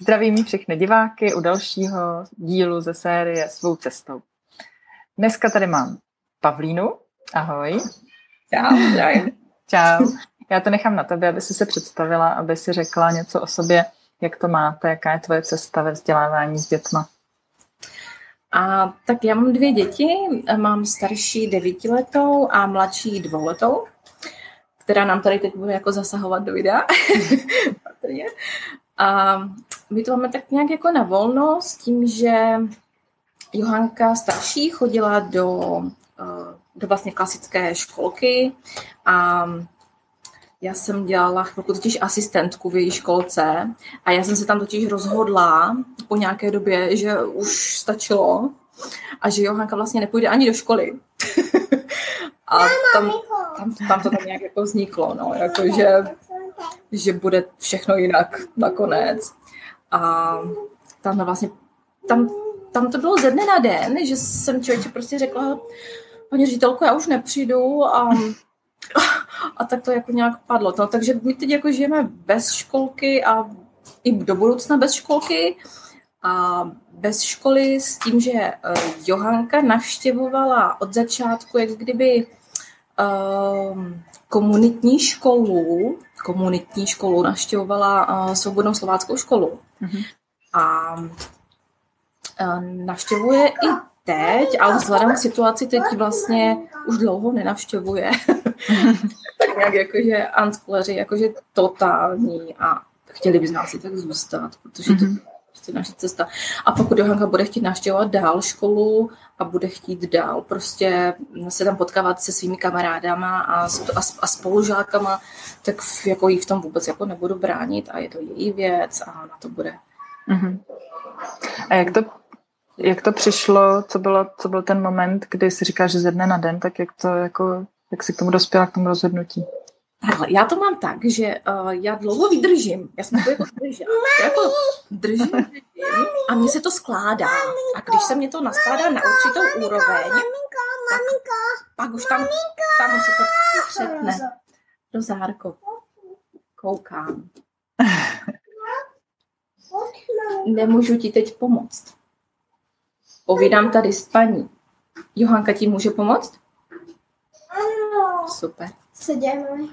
Zdravím všechny diváky u dalšího dílu ze série Svou cestou. Dneska tady mám Pavlínu. Ahoj. Čau, zdravím. Čau. Já to nechám na tebe, aby si se představila, aby si řekla něco o sobě, jak to máte, jaká je tvoje cesta ve vzdělávání s dětma. A, tak já mám dvě děti, mám starší devítiletou a mladší dvouletou, která nám tady teď bude jako zasahovat do videa. a my to máme tak nějak jako na volno s tím, že Johanka starší chodila do, eh, do vlastně klasické školky a já jsem dělala chvilku totiž asistentku v její školce a já jsem se tam totiž rozhodla po nějaké době, že už stačilo a že Johanka vlastně nepůjde ani do školy. a tam, tam, tam to tak nějak jako vzniklo, no, jako že, že bude všechno jinak nakonec. A tam vlastně, tam, tam to bylo ze dne na den, že jsem člověče prostě řekla, paní ředitelko, já už nepřijdu a a tak to jako nějak padlo. No, takže my teď jako žijeme bez školky a i do budoucna bez školky a bez školy s tím, že eh, Johanka navštěvovala od začátku jak kdyby um, komunitní školu, komunitní školu navštěvovala uh, svobodnou slováckou školu. Mm-hmm. A uh, navštěvuje i teď, ale vzhledem k situaci teď vlastně už dlouho nenavštěvuje. tak nějak jakože unschooleři, jakože totální a chtěli by z nás i tak zůstat, protože to mm-hmm. Prostě naše cesta. A pokud Johanka bude chtít navštěvovat dál školu a bude chtít dál prostě se tam potkávat se svými kamarádama a, a, a spolužákama, tak jako jí v tom vůbec jako nebudu bránit a je to její věc a na to bude. Mm-hmm. A jak to jak to přišlo, co, bylo, co byl ten moment, kdy si říkáš, že ze dne na den, tak jak to jako, jak si k tomu dospěla, k tomu rozhodnutí? Takhle, já to mám tak, že uh, já dlouho vydržím. Já jsem to jako držela. jako držím, držím a mně se to skládá. A když se mě to naskládá na určitou úroveň, tak pak už tam, tam už se to přepne. Rozárko, koukám. Nemůžu ti teď pomoct. Povídám tady s paní. Johanka ti může pomoct? Super. Co děláme?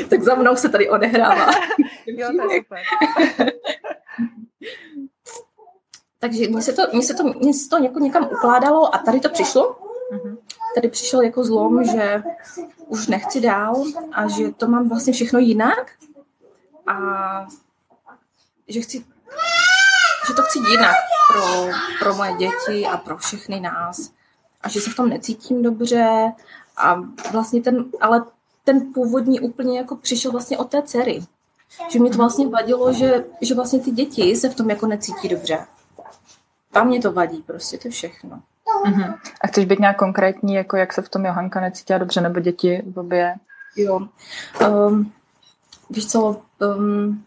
tak za mnou se tady odehrává. jo, to je super. Takže mně se to, mně se to, mně se to jako někam ukládalo a tady to přišlo. Mhm. Tady přišel jako zlom, že už nechci dál a že to mám vlastně všechno jinak a že chci že to chci jinak pro, pro moje děti a pro všechny nás. A že se v tom necítím dobře. A vlastně ten, ale ten původní úplně jako přišel vlastně od té dcery. Že mě to vlastně vadilo, že, že vlastně ty děti se v tom jako necítí dobře. Tam mě to vadí prostě, to je všechno. Uh-huh. A chceš být nějak konkrétní, jako jak se v tom Johanka necítila dobře, nebo děti v obě? Jo. Um, víš co, um,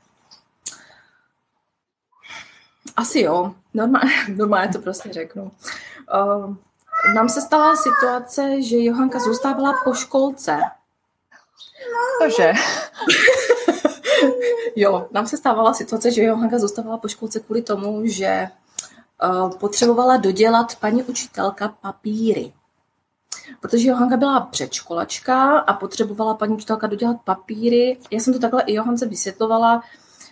asi jo, normálně, normálně to prostě řeknu. Uh, nám se stala situace, že Johanka zůstávala po školce. Cože? jo, nám se stávala situace, že Johanka zůstávala po školce kvůli tomu, že uh, potřebovala dodělat paní učitelka papíry. Protože Johanka byla předškolačka a potřebovala paní učitelka dodělat papíry. Já jsem to takhle i Johance vysvětlovala,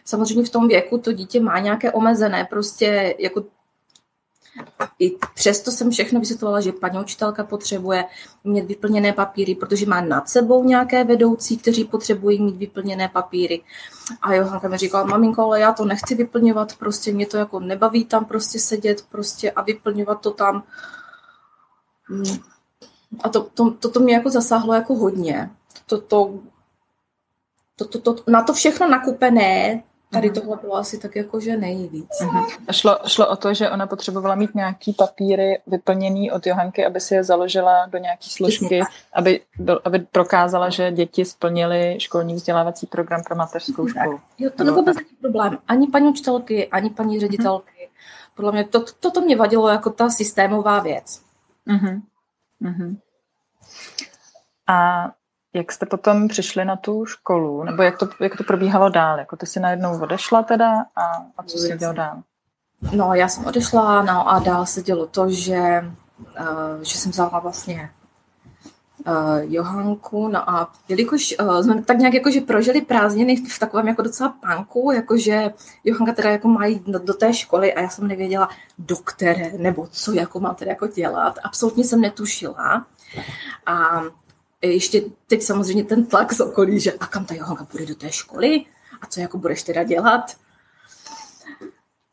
samozřejmě v tom věku to dítě má nějaké omezené, prostě jako i přesto jsem všechno vysvětlovala, že paní učitelka potřebuje mít vyplněné papíry, protože má nad sebou nějaké vedoucí, kteří potřebují mít vyplněné papíry. A Johanka mi říkala, maminko, ale já to nechci vyplňovat, prostě mě to jako nebaví tam prostě sedět prostě a vyplňovat to tam. Hmm. A to, to, to, to mě jako zasáhlo jako hodně. To, to, to, to, to, na to všechno nakupené, Tady mhm. tohle bylo asi tak jako, že nejvíc. Uh-huh. Šlo, šlo o to, že ona potřebovala mít nějaký papíry vyplněný od Johanky, aby si je založila do nějaké složky, aby, byl, aby prokázala, že děti splnily školní vzdělávací program pro mateřskou školu. Jo, to nebyl vůbec problém. Ani paní učitelky, ani paní ředitelky. Uh-huh. Podle mě to, toto mě vadilo jako ta systémová věc. Uh-huh. Uh-huh. A jak jste potom přišli na tu školu, nebo jak to, jak to probíhalo dál? Jako ty jsi najednou odešla teda a, a co jsi dělal dál? No, já jsem odešla, no a dál se dělo to, že, uh, že jsem vzala vlastně uh, Johanku, no a jelikož uh, jsme tak nějak jakože prožili prázdniny v takovém jako docela panku, jakože Johanka teda jako má jít do, do té školy a já jsem nevěděla, do které, nebo co jako mám teda jako dělat. Absolutně jsem netušila. A ještě teď samozřejmě ten tlak z okolí, že a kam ta Johanka půjde do té školy a co jako budeš teda dělat.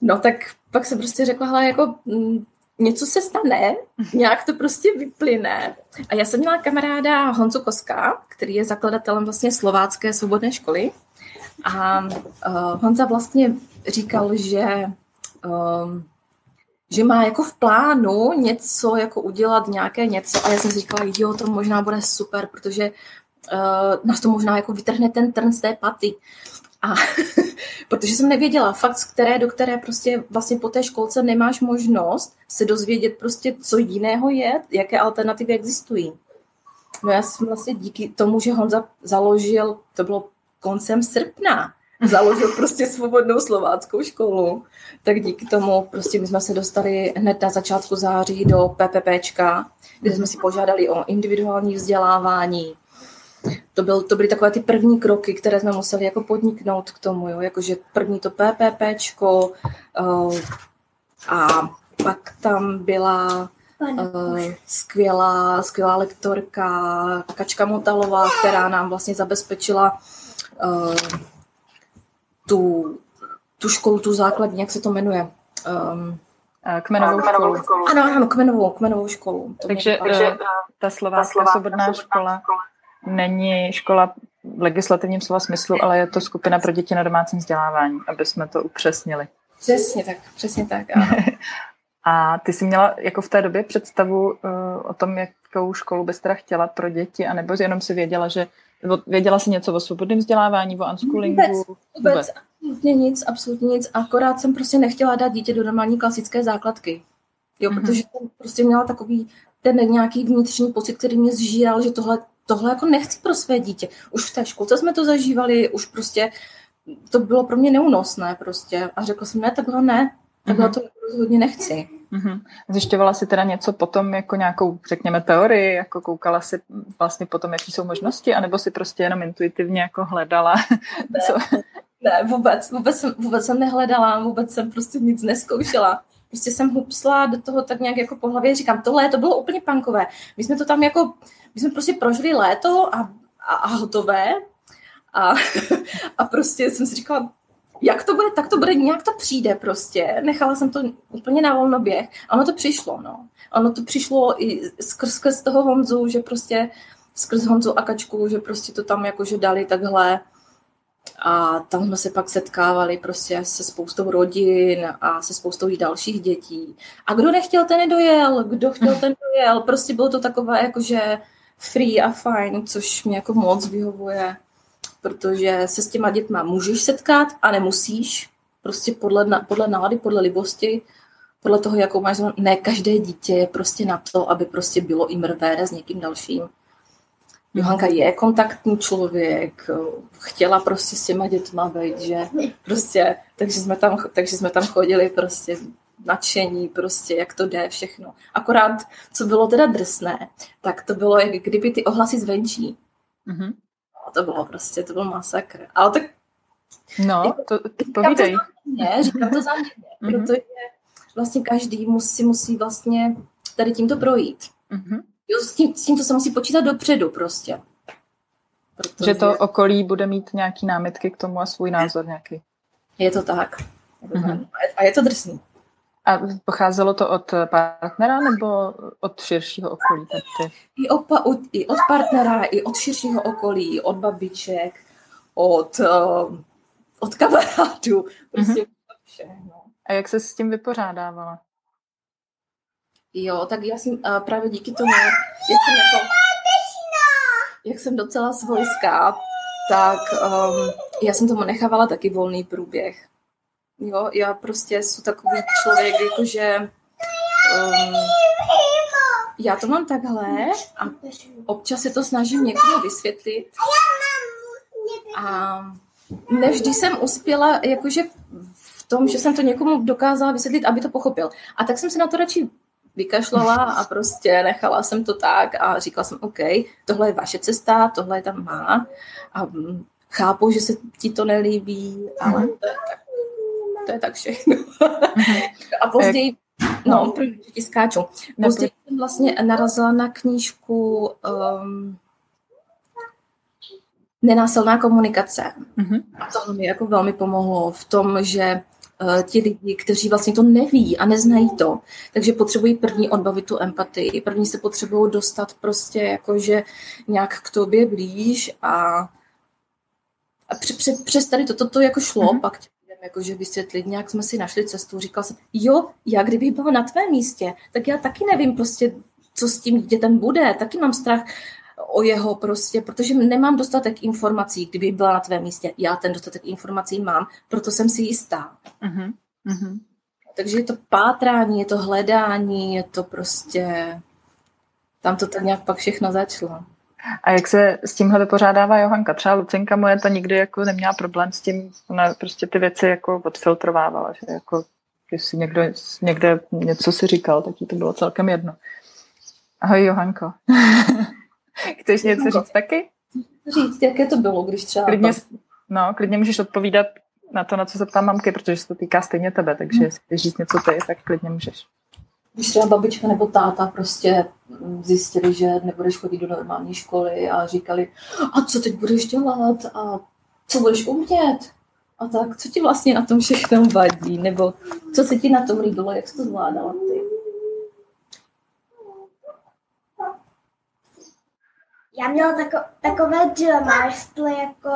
No tak pak jsem prostě řekla, hele, jako mm, něco se stane, nějak to prostě vyplyne. A já jsem měla kamaráda Honzu Koska, který je zakladatelem vlastně Slovácké svobodné školy. A uh, Honza vlastně říkal, že um, že má jako v plánu něco, jako udělat nějaké něco a já jsem si říkala, jo, to možná bude super, protože uh, nás to možná jako vytrhne ten trn z té paty. A protože jsem nevěděla fakt, z které do které prostě vlastně po té školce nemáš možnost se dozvědět prostě, co jiného je, jaké alternativy existují. No já jsem vlastně díky tomu, že Honza založil, to bylo koncem srpna, založil prostě svobodnou slováckou školu, tak díky tomu prostě my jsme se dostali hned na začátku září do PPPčka, kde jsme si požádali o individuální vzdělávání, to, byl, to byly takové ty první kroky, které jsme museli jako podniknout k tomu, jo? jakože první to PPPčko uh, a pak tam byla uh, skvělá, skvělá lektorka Kačka Motalová, která nám vlastně zabezpečila uh, tu, tu školu, tu základní, jak se to jmenuje? Um, Kmenovou školu. Ano, ano, kmenovou, kmenovou školu. To takže, takže ta Slovácká svobodná škola není škola v legislativním slova smyslu, ale je to skupina pro děti na domácím vzdělávání, aby jsme to upřesnili. Přesně tak, přesně tak. A ty jsi měla jako v té době představu uh, o tom, jakou školu bys teda chtěla pro děti, anebo jenom si věděla, že věděla jsi něco o svobodném vzdělávání, o unschoolingu? Vůbec, vůbec, vůbec. absolutně nic, absolutně nic. Akorát jsem prostě nechtěla dát dítě do normální klasické základky. Jo, mm-hmm. protože jsem prostě měla takový ten nějaký vnitřní pocit, který mě zžíral, že tohle tohle jako nechci pro své dítě. Už v té školce jsme to zažívali, už prostě to bylo pro mě neúnosné prostě. A řekla jsem, ne, takhle ne, takhle mm-hmm. to rozhodně nechci. Mm-hmm. Zjišťovala si teda něco potom jako nějakou, řekněme, teorii, jako koukala si vlastně potom, jaký jsou možnosti, anebo si prostě jenom intuitivně jako hledala? Ne, co? ne vůbec, vůbec, jsem, vůbec jsem nehledala, vůbec jsem prostě nic neskoušela. Prostě jsem hupsla do toho tak nějak jako po hlavě, říkám, to bylo úplně pankové. My jsme to tam jako my jsme prostě prožili léto a, a, a hotové a, a prostě jsem si říkala, jak to bude, tak to bude, nějak to přijde prostě. Nechala jsem to úplně na volnoběh a ono to přišlo, no. Ono to přišlo i skrz, skrz toho Honzu, že prostě skrz Honzu a Kačku, že prostě to tam jakože dali takhle a tam jsme se pak setkávali prostě se spoustou rodin a se spoustou dalších dětí. A kdo nechtěl, ten nedojel, kdo chtěl, ten dojel. Prostě bylo to takové jakože free a fajn, což mě jako moc vyhovuje, protože se s těma dětma můžeš setkat a nemusíš, prostě podle, podle nálady, podle libosti, podle toho, jakou máš, ne každé dítě je prostě na to, aby prostě bylo i mrvé s někým dalším. Johanka je kontaktní člověk, chtěla prostě s těma dětma být, že prostě, takže jsme tam, takže jsme tam chodili prostě nadšení, prostě jak to jde, všechno. Akorát, co bylo teda drsné, tak to bylo, jak kdyby ty ohlasy zvenčí. Mm-hmm. To bylo prostě, to byl masakr. Ale tak... No, jako, to, to povídej. Ne, říkám to za mě, mm-hmm. protože vlastně každý musí, musí vlastně tady tímto projít. Mm-hmm. Jo, s, tím, s tímto se musí počítat dopředu prostě. Protože... Že to okolí bude mít nějaký námitky k tomu a svůj názor nějaký. Je to tak. Mm-hmm. A je to drsný. A pocházelo to od partnera nebo od širšího okolí? Tady? I, od, I od partnera, i od širšího okolí, od babiček, od, uh, od kamarádů. Prostě mm-hmm. všechno. A jak se s tím vypořádávala? Jo, tak já jsem uh, právě díky tomu, jak jsem, jako, jak jsem docela svojská, tak um, já jsem tomu nechávala taky volný průběh. Jo, já prostě jsem takový člověk, jakože um, já to mám takhle a občas se to snažím někomu vysvětlit. A nevždy jsem uspěla jakože v tom, že jsem to někomu dokázala vysvětlit, aby to pochopil. A tak jsem se na to radši vykašlala a prostě nechala jsem to tak a říkala jsem, OK, tohle je vaše cesta, tohle je tam má a chápu, že se ti to nelíbí, ale to je tak, to je tak všechno. a později, no, že ti skáču. Později jsem vlastně narazila na knížku um, Nenásilná komunikace. Mm-hmm. A to mi jako velmi pomohlo v tom, že uh, ti lidi, kteří vlastně to neví a neznají to, takže potřebují první odbavit tu empatii. První se potřebují dostat prostě jakože nějak k tobě blíž a, a přes, přes, přes tady to, to, to jako šlo, mm-hmm. pak jakože vysvětlit, nějak jsme si našli cestu. Říkal jsem, jo, já kdybych byla na tvém místě, tak já taky nevím prostě, co s tím dětem bude, taky mám strach o jeho prostě, protože nemám dostatek informací, kdyby byla na tvém místě. Já ten dostatek informací mám, proto jsem si jistá. Uh-huh. Uh-huh. Takže je to pátrání, je to hledání, je to prostě... Tam to tak nějak pak všechno začalo. A jak se s tímhle vypořádává Johanka? Třeba Lucinka moje ta nikdy jako neměla problém s tím, ona prostě ty věci jako odfiltrovávala, že jako jestli někdo někde něco si říkal, tak jí to bylo celkem jedno. Ahoj Johanko. Chceš něco říct taky? Říct, jaké to bylo, když třeba... Klidně, no, klidně můžeš odpovídat na to, na co se ptám mamky, protože se to týká stejně tebe, takže hmm. jestli říct něco ty, tak klidně můžeš. Když třeba babička nebo táta prostě zjistili, že nebudeš chodit do normální školy a říkali, a co teď budeš dělat a co budeš umět? A tak, co ti vlastně na tom všechno vadí? Nebo co se ti na tom líbilo, jak jsi to zvládala ty? Já měla tako, takové dilema, jestli jako,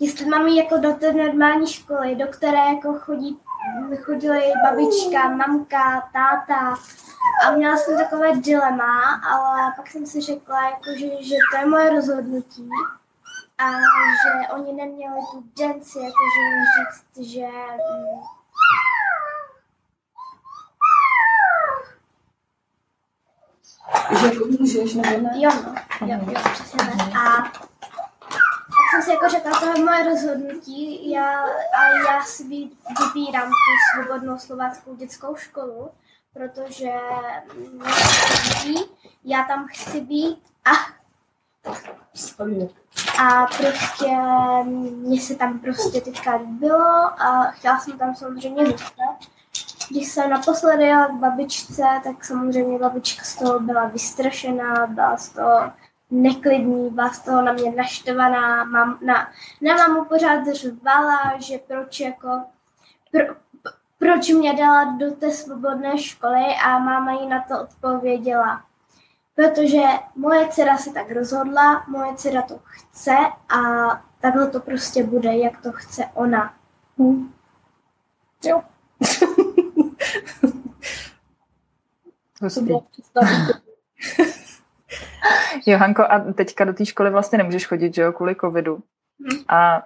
jestli mám jako do té normální školy, do které jako chodí, chodili babička, mamka, táta a měla jsem takové dilema, ale pak jsem si řekla, jako, že, že to je moje rozhodnutí a že oni neměli tu denci, jakože říct, že Že můžeš nebo ne? Jo, no. jo, jo, přesně tak. A jsem si jako řekla, to je moje rozhodnutí já, a já si vybírám tu svobodnou slováckou dětskou školu, protože mě já tam chci být a a prostě mně se tam prostě teďka líbilo a chtěla jsem tam samozřejmě zůstat. Když jsem naposledy jela k babičce, tak samozřejmě babička z toho byla vystrašená, byla z toho neklidný, byla z toho na mě naštvaná, mám, na, na mamu pořád řvala, že proč jako, pro, proč mě dala do té svobodné školy a máma jí na to odpověděla. Protože moje dcera se tak rozhodla, moje dcera to chce a takhle to prostě bude, jak to chce ona. Hm. Jo. Hustý. Johanko, a teďka do té školy vlastně nemůžeš chodit, že jo, kvůli covidu. Hmm. A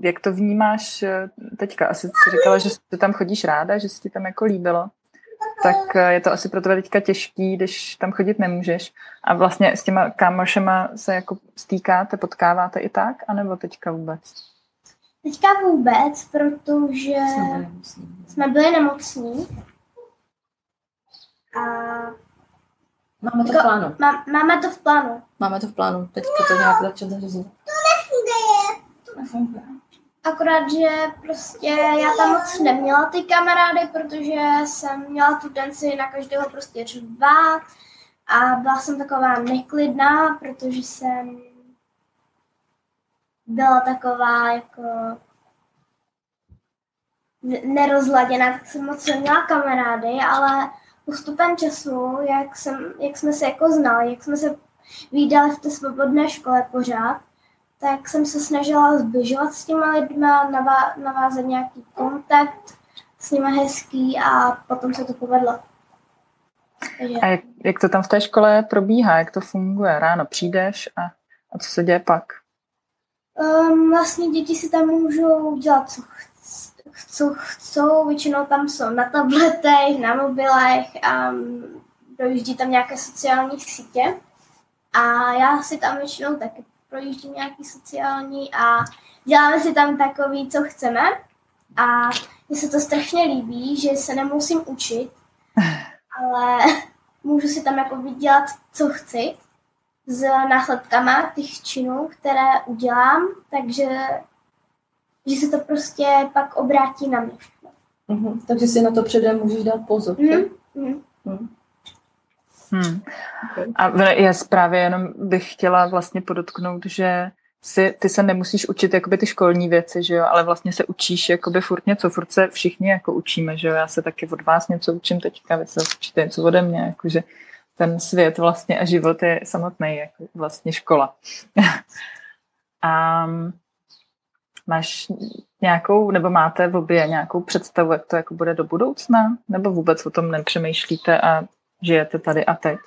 jak to vnímáš eh, teďka? Asi jsi říkala, že ty tam chodíš ráda, že se ti tam jako líbilo. Tak eh, je to asi pro tebe teďka těžký, když tam chodit nemůžeš. A vlastně s těma kámošema se jako stýkáte, potkáváte i tak, anebo teďka vůbec? Teďka vůbec, protože jsme byli nemocní a Máme to v plánu. Má, máme to v plánu. Máme to v plánu. Teď to nějak začít zařízit. To nefunguje. To nefunguje. Akorát, že prostě já tam moc neměla ty kamarády, protože jsem měla tu tenci na každého prostě řvát a byla jsem taková neklidná, protože jsem byla taková jako nerozladěná, tak jsem moc neměla kamarády, ale postupem času, jak, jsem, jak jsme se jako znali, jak jsme se výdali v té svobodné škole pořád, tak jsem se snažila zbližovat s těma lidma, navá, navázat nějaký kontakt s nimi hezký a potom se to povedlo. Takže... A jak, jak to tam v té škole probíhá, jak to funguje? Ráno přijdeš a, a co se děje pak? Um, vlastně děti si tam můžou dělat, co, chcou, chcou, většinou tam jsou na tabletech, na mobilech a projíždí tam nějaké sociální sítě. A já si tam většinou taky projíždím nějaký sociální a děláme si tam takový, co chceme. A mně se to strašně líbí, že se nemusím učit, ale můžu si tam jako vydělat, co chci s následkama těch činů, které udělám, takže že se to prostě pak obrátí na mě. Mm-hmm. Takže si na to předem můžeš dát pozor. Mm-hmm. Mm. Hmm. A já právě jenom bych chtěla vlastně podotknout, že si, ty se nemusíš učit jakoby ty školní věci, že jo, ale vlastně se učíš jakoby furt něco, furt se všichni jako učíme, že jo, já se taky od vás něco učím teďka, vy se učíte něco ode mě, jakože ten svět vlastně a život je samotný jako vlastně škola. a máš nějakou, nebo máte v obě nějakou představu, jak to jako bude do budoucna, nebo vůbec o tom nepřemýšlíte a žijete tady a teď?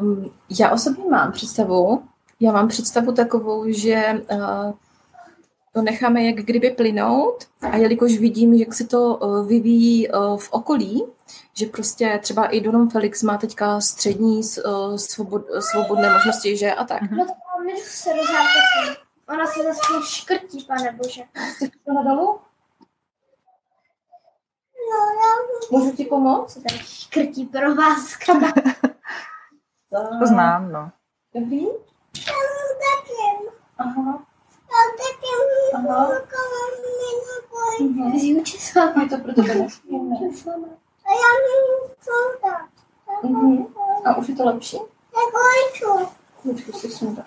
Um, já osobně mám představu. Já mám představu takovou, že uh, to necháme jak kdyby plynout a jelikož vidím, jak se to uh, vyvíjí uh, v okolí, že prostě třeba i Donom Felix má teďka střední uh, svobod, svobodné možnosti, že a tak. No to se Ona se zase škrtí, pane bože. Chceš to na dolu? Můžu ti pomoct? Tady škrtí provázkama. to znám, no. Dobrý? Aha. Aha. Zjuči s vámi. Je to pro tebe nepříjemné. A já nemůžu Mhm. A už je to lepší? Jako Počkej, si sundat.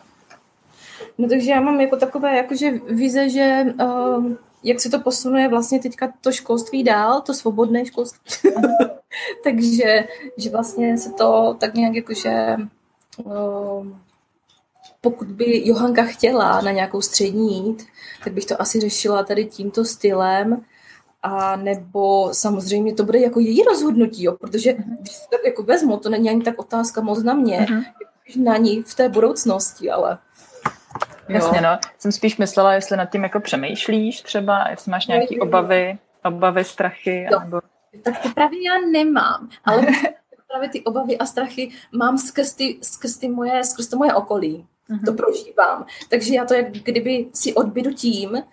No takže já mám jako takové jakože vize, že uh, jak se to posunuje vlastně teďka to školství dál, to svobodné školství. takže že vlastně se to tak nějak jakože uh, pokud by Johanka chtěla na nějakou střední jít, tak bych to asi řešila tady tímto stylem, a nebo samozřejmě to bude jako její rozhodnutí, jo, protože mhm. když se tak jako vezmu, to není ani tak otázka moc na mě, uh-huh. na ní v té budoucnosti, ale Jasně, no. Jsem spíš myslela, jestli nad tím jako přemýšlíš třeba, jestli máš nějaké obavy, obavy, strachy. No. Nebo... Tak to právě já nemám, ale právě ty obavy a strachy mám skrz, ty, skrz, ty moje, skrz to moje okolí. Mm-hmm. To prožívám. Takže já to jak kdyby si odbydu tím,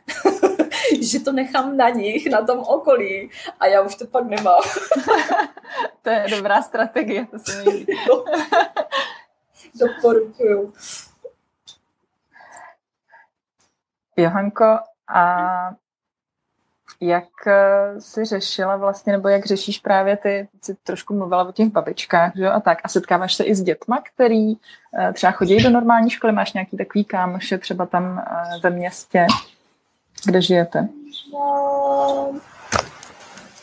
že to nechám na nich, na tom okolí a já už to pak nemám. to je dobrá strategie, to se mi líbí. Doporučuju. Johanko, a jak eh, jsi řešila vlastně, nebo jak řešíš právě ty, jsi trošku mluvila o těch babičkách, že jo, a tak, a setkáváš se i s dětma, který eh, třeba chodí do normální školy, máš nějaký takový kámoše třeba tam eh, ve městě, kde žijete?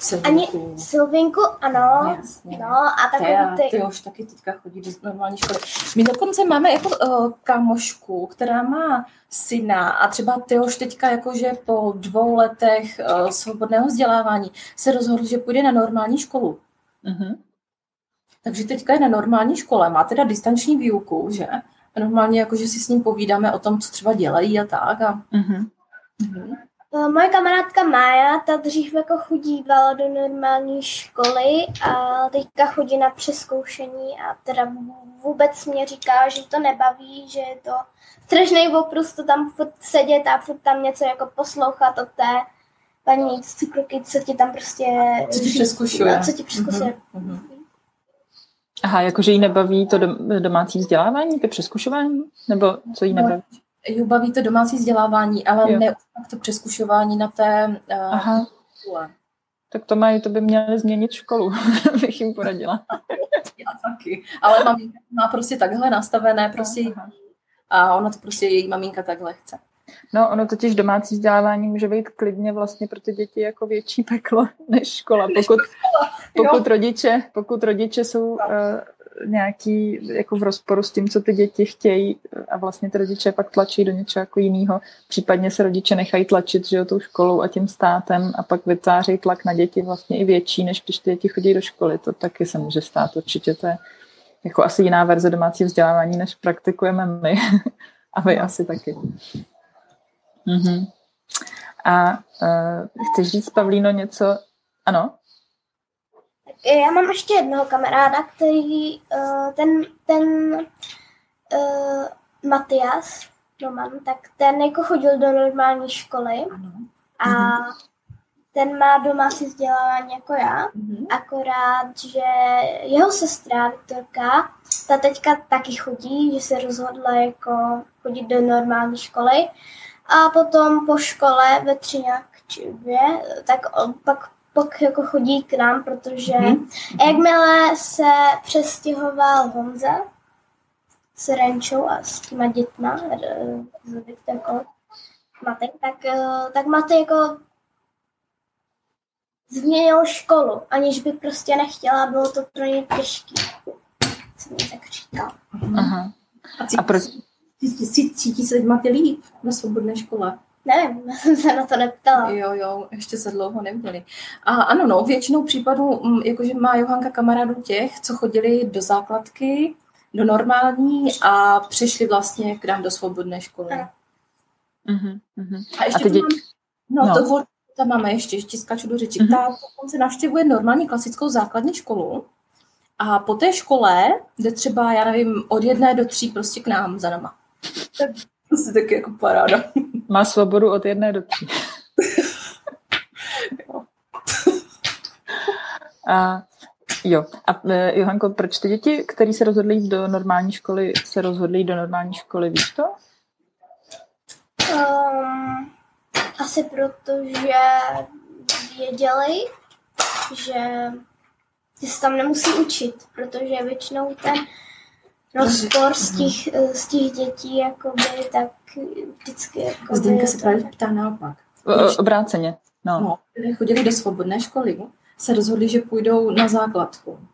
Silvinku. Ani Silvinku, ano. Jasně. No, a takový ty... Ty už taky teďka chodí do normální školy. My dokonce máme jako uh, kamošku, která má syna a třeba ty už teďka jakože po dvou letech uh, svobodného vzdělávání se rozhodl, že půjde na normální školu. Uh-huh. Takže teďka je na normální škole, má teda distanční výuku, že? A normálně jakože si s ním povídáme o tom, co třeba dělají a tak. A... Uh-huh. Uh-huh. Moje kamarádka Mája, ta dřív jako chodívala do normální školy a teďka chodí na přeskoušení a teda vůbec mě říká, že to nebaví, že je to strašný oprus to tam furt sedět a furt tam něco jako poslouchat od té paní cukroky, co ti tam prostě... Co ti přeskušuje. Co ti přeskušuje. Mm-hmm. Aha, jakože jí nebaví to domácí vzdělávání, to přeskušování? Nebo co jí no, nebaví? Ju baví to domácí vzdělávání, ale jo. ne to přeskušování na té uh, škole. Tak to mají, to by měli změnit školu, bych jim poradila. Já taky, ale mám, má prostě takhle nastavené, prostě Aha. a ona to prostě její maminka takhle chce. No, ono totiž domácí vzdělávání může být klidně vlastně pro ty děti jako větší peklo než škola. Pokud, pokud, rodiče, pokud rodiče jsou uh, nějaký jako v rozporu s tím, co ty děti chtějí a vlastně ty rodiče pak tlačí do něčeho jako jiného. Případně se rodiče nechají tlačit že jo, tou školou a tím státem a pak vytváří tlak na děti vlastně i větší, než když ty děti chodí do školy. To taky se může stát určitě. To je jako asi jiná verze domácí vzdělávání, než praktikujeme my. a vy asi taky. Mhm. A uh, chceš říct, Pavlíno, něco? Ano? Já mám ještě jednoho kamaráda, který uh, ten, ten uh, Matias, Roman, tak ten jako chodil do normální školy a ten má domácí vzdělávání jako já, Mhm. akorát, že jeho sestra Viktorka, ta teďka taky chodí, že se rozhodla jako chodit do normální školy a potom po škole ve Třiňákčivě, tak on pak, pak jako chodí k nám, protože Mhm. a jakmile se přestěhoval Honza s Renčou a s těma dětma, eh, s Viktorkou, Matej, tak, eh, tak Matej jako změnil školu, aniž by prostě nechtěla, bylo to pro ně těžké. Co mi tak říkal. Aha. A, A proč? cítí, cítí, cítí se teď máte líp na svobodné škole? Nevím, já jsem se na to neptala. Jo, jo, ještě se dlouho neviděli. A ano, no, většinou případů, mm, jakože má Johanka kamarádů těch, co chodili do základky, do normální a přešli vlastně k nám do svobodné školy. Mhm, mhm. A ještě A děti- mám, no, no. to tam máme ještě, ještě skáču do řeči. Mhm. Ta dokonce navštěvuje normální klasickou základní školu a po té škole jde třeba, já nevím, od jedné do tří prostě k nám za náma. To je prostě taky jako paráda. Má svobodu od jedné do tří. Jo. A jo. A e, Johanko, proč ty děti, které se rozhodly jít do normální školy, se rozhodly jít do normální školy, víš to? Um, asi proto, že věděli, že, že se tam nemusí učit, protože většinou ten rozpor z těch, z těch dětí jakoby, tak vždycky jakoby, Zdenka se právě ptá naopak. O, o, obráceně. No. No, chodili do svobodné školy, se rozhodli, že půjdou na základku.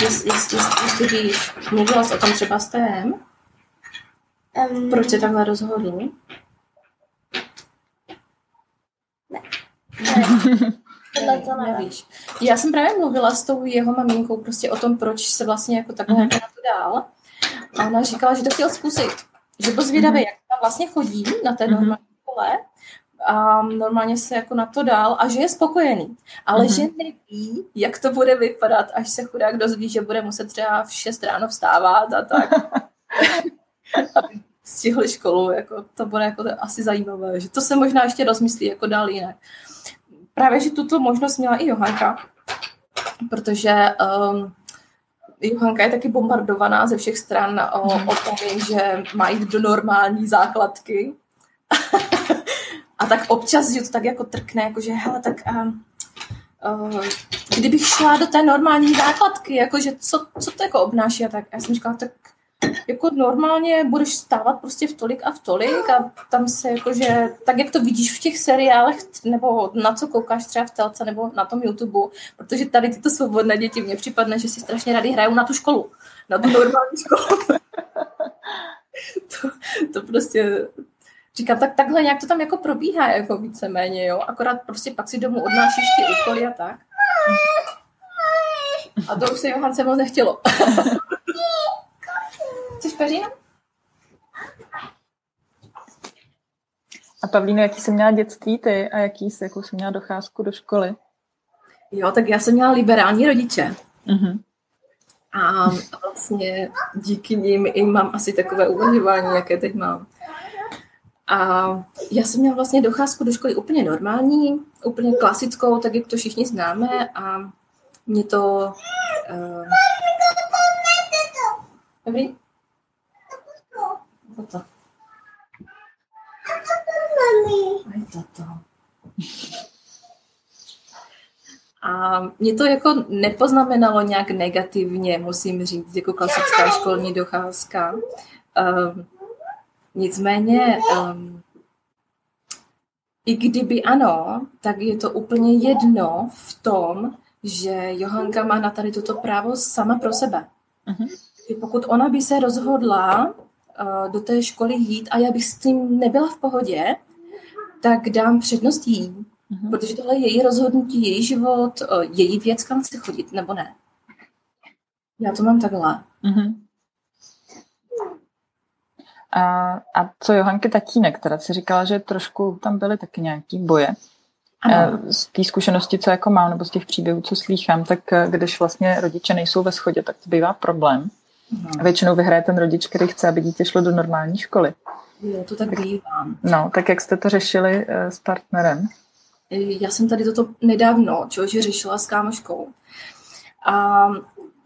Jestli, jestli, jestli víš, mluvila jsi o tom třeba s tém, um, proč se takhle rozhodli? To nevím. Nevíš. Já jsem právě mluvila s tou jeho maminkou prostě o tom, proč se vlastně jako takhle Mhm. jako na to dál. A ona říkala, že to chtěl zkusit. Že byl zvědavý, jak tam vlastně chodí na té Mhm. normální škole a normálně se jako na to dál a že je spokojený. Ale Mhm. že neví, jak to bude vypadat, až se chudák dozví, že bude muset třeba v 6 ráno vstávat a tak. Aby stihli školu, jako to bude jako asi zajímavé, že to se možná ještě rozmyslí jako dál jinak. Právě, že tuto možnost měla i Johanka, protože um, Johanka je taky bombardovaná ze všech stran o, o tom, že má jít do normální základky. a tak občas, že to tak jako trkne, jako že hele, tak um, uh, kdybych šla do té normální základky, jakože co, co to jako obnáší a tak. Já jsem říkala, tak jako normálně budeš stávat prostě v tolik a v tolik a tam se jakože, tak jak to vidíš v těch seriálech, nebo na co koukáš třeba v telce nebo na tom YouTube, protože tady tyto svobodné děti mně připadne, že si strašně rádi hrajou na tu školu, na tu normální školu. to, to prostě říkám, tak takhle nějak to tam jako probíhá, jako víceméně, jo, akorát prostě pak si domů odnášíš ty úkoly a tak. A to už se Johance moc nechtělo. Chceš peřina? A Pavlíno, jaký jsi měla dětství ty a jaký jsi, jakou jsi měla docházku do školy? Jo, tak já jsem měla liberální rodiče. Mhm. A vlastně díky nim i mám asi takové uvažování, jaké teď mám. A já jsem měla vlastně docházku do školy úplně normální, úplně klasickou, tak jak to všichni známe a mě to... Uh... Dobrý? Toto. Aj toto. A mě to jako nepoznamenalo nějak negativně, musím říct, jako klasická školní docházka. Um, nicméně, um, i kdyby ano, tak je to úplně jedno v tom, že Johanka má na tady toto právo sama pro sebe. Mhm. Že Pokud ona by se rozhodla do té školy jít a já bych s tím nebyla v pohodě, tak dám přednost jí. Mhm. Protože tohle je její rozhodnutí, její život, eh, její věc, kam chce chodit, nebo ne. Já to mám takhle. Mhm. A, a co Johanky tatínek, teda si říkala, že trošku tam byly taky nějaký boje. Ano. Eh, z té zkušenosti, co jako mám, nebo z těch příběhů, co slýchám, tak eh, když vlastně rodiče nejsou ve schodě, tak to bývá problém. A většinou vyhraje ten rodič, který chce, aby dítě šlo do normální školy. Jo, to tak bývá. No, tak jak jste to řešili uh, s partnerem? Já jsem tady toto nedávno, že řešila s kámoškou. A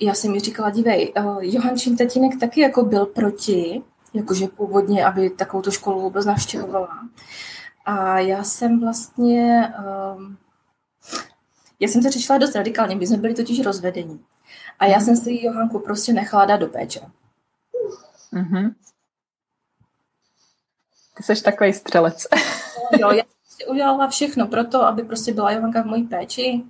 já jsem mi říkala, dívej, uh, Johančin tatínek taky jako byl proti, jakože původně, aby takovou školu vůbec navštěvovala. A já jsem vlastně, um, já jsem to řešila dost radikálně, my jsme byli totiž rozvedení. A já jsem si Johanku prostě nechala dát do péče. Mm-hmm. Ty jsi takový střelec. jo, já jsem udělala všechno pro to, aby prostě byla Johanka v mojí péči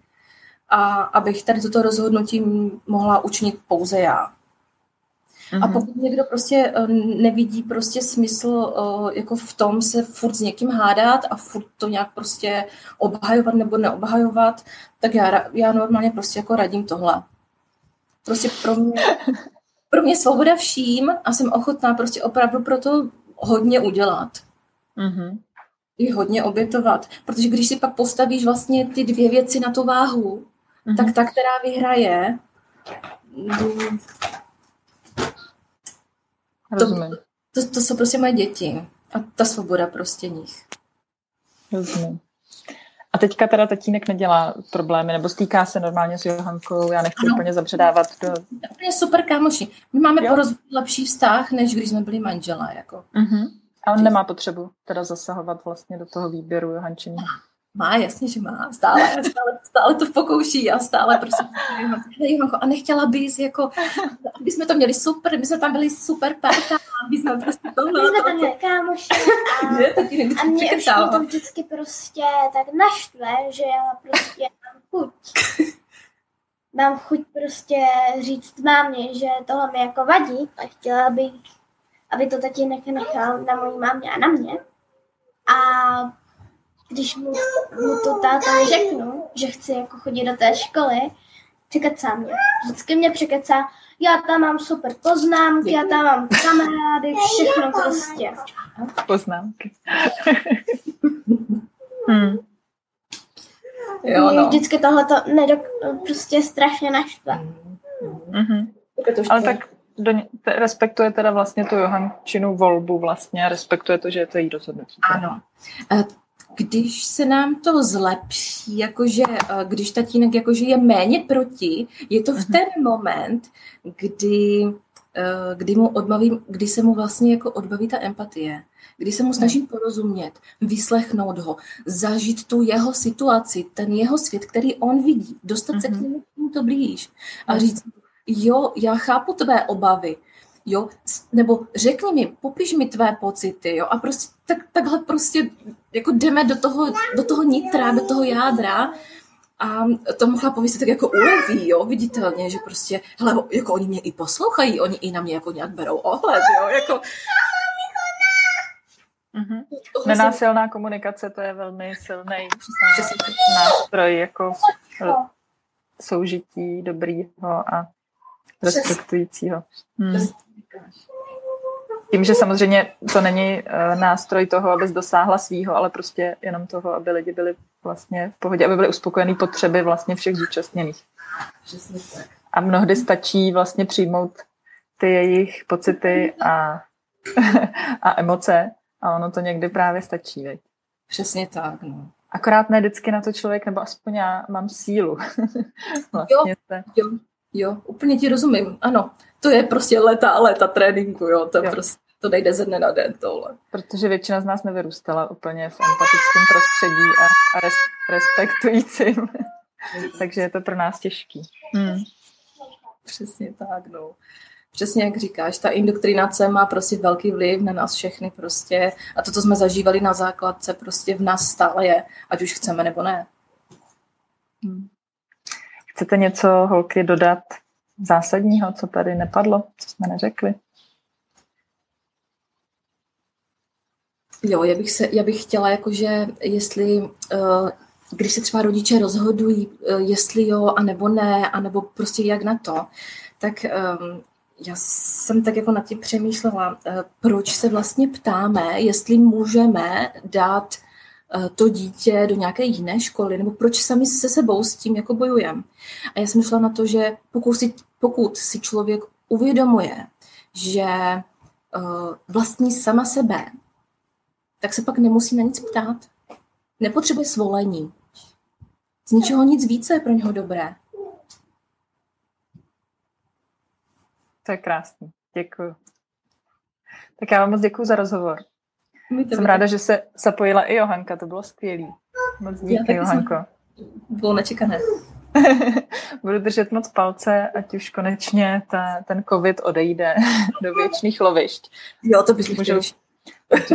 a abych tady toto rozhodnutí mohla učinit pouze já. Mm-hmm. A mhm. pokud někdo prostě eh, nevidí prostě smysl eh, jako v tom se furt s někým hádat a furt to nějak prostě obhajovat nebo neobhajovat, tak já, já normálně prostě jako radím tohle. Prostě pro mě, pro mě svoboda vším a jsem ochotná prostě opravdu pro to hodně udělat. Mm-hmm. I hodně obětovat. Protože když si pak postavíš vlastně ty dvě věci na tu váhu, mm-hmm. tak ta, která vyhraje, to, to, to jsou prostě moje děti. A ta svoboda prostě nich. Rozumím. A teďka teda tatínek nedělá problémy, nebo stýká se normálně s Johankou, já nechci ano. úplně zabředávat do... Úplně super kámoši. My máme jo. lepší vztah, než když jsme byli manželé. Jako. Uh-huh. A on nemá potřebu teda zasahovat vlastně do toho výběru Johančiny. Má, jasně, že má. Stále, stále, stále to pokouší a stále prostě a nechtěla bys, jako, aby jsme to měli super, my jsme tam byli super parta, aby jsme prostě tohle. My jsme tam měli kámoši a, a mě už to vždycky prostě tak naštve, že já prostě mám chuť. Mám chuť prostě říct mámě, že tohle mi jako vadí a chtěla bych, aby to tatínek nechal na mojí mámě a na mě. A když mu, mu to táta řeknu, že chci jako chodit do té školy, překecá mě. Vždycky mě překecá, já tam mám super poznámky, já tam mám kamarády, všechno prostě. Poznámky. hmm. Jo, no. Vždycky tohle to nedok- prostě strašně naštve. Mm-hmm. Ale tak do, te, respektuje teda vlastně tu Johančinu volbu vlastně a respektuje to, že je to její rozhodnutí. Ano. Když se nám to zlepší, jakože eh, když tatínek jakože je méně proti, je to v mhm. ten moment, kdy, eh, kdy, mu odbavím, kdy se mu vlastně jako odbaví ta empatie, kdy se mu snažím porozumět, vyslechnout ho, zažít tu jeho situaci, ten jeho svět, který on vidí, dostat se k mhm. němu to blíž a říct, jo, já chápu tvé obavy, jo, nebo řekni mi, popiš mi tvé pocity, jo, a prostě tak, takhle prostě jako jdeme do toho, do toho nitra, do toho jádra a tomu chlapovi se tak jako uleví, jo, viditelně, že prostě, hele, jako oni mě i poslouchají, oni i na mě jako nějak berou ohled, jo, jako... Mm-hmm. Nenásilná komunikace, to je velmi silný nástroj jako soužití dobrýho a respektujícího. Hmm. Tím, že samozřejmě to není uh, nástroj toho, abys dosáhla svýho, ale prostě jenom toho, aby lidi byli vlastně v pohodě, aby byly uspokojeny potřeby vlastně všech zúčastněných. A mnohdy stačí vlastně přijmout ty jejich pocity a, a emoce a ono to někdy právě stačí, veď? Přesně tak, no. Akorát ne vždycky na to člověk, nebo aspoň já mám sílu. vlastně jo, se... jo, jo, úplně ti rozumím, ano. To je prostě leta a leta tréninku, jo, to jo. prostě to nejde ze dne na den tohle. Protože většina z nás nevyrůstala úplně v empatickém prostředí a, a res, respektujícím. Takže je to pro nás těžký. Hmm. Přesně tak, no. Přesně jak říkáš, ta indoktrinace má prostě velký vliv na nás všechny prostě a to, co jsme zažívali na základce, prostě v nás stále je, ať už chceme nebo ne. Hmm. Chcete něco, holky, dodat zásadního, co tady nepadlo, co jsme neřekli? Jo, já bych, se, já bych chtěla, jakože jestli, uh, když se třeba rodiče rozhodují, uh, jestli jo, anebo ne, anebo prostě jak na to, tak um, já jsem tak jako nad tím přemýšlela, eh, proč se vlastně ptáme, jestli můžeme dát eh, to dítě do nějaké jiné školy, nebo proč sami se sebou s tím jako bojujeme. A já jsem šla na to, že pokud si, pokud si člověk uvědomuje, že uh, vlastní sama sebe, tak se pak nemusí na nic ptát. Nepotřebuje svolení. Z ničeho nic více je pro něho dobré. To je krásný. Děkuji. Tak já vám moc děkuji za rozhovor. Jsem ráda, že se zapojila i Johanka, to bylo skvělý. Moc díky, Johanko. Bylo nečekané. Budu držet moc palce, ať už konečně ta, ten covid odejde do věčných lovišť. Jo, to bys můžou,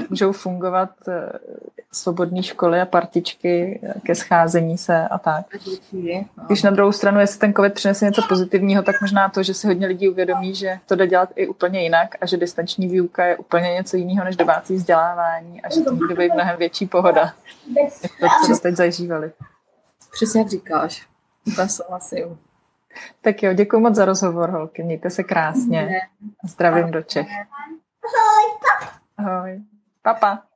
můžou fungovat eh, svobodné školy a partičky ke scházení se a tak. Když na druhou stranu, jestli ten covid přinese něco pozitivního, tak možná to, že si hodně lidí uvědomí, že to jde dělat i úplně jinak a že distanční výuka je úplně něco jiného než domácí vzdělávání a že to může být mnohem větší pohoda, jak to, co teď zažívali. Přesně jak říkáš. Úplně souhlasím. Tak jo, děkuji moc za rozhovor, holky. Mějte se krásně. Zdravím do Čech. Ahoj. Papa.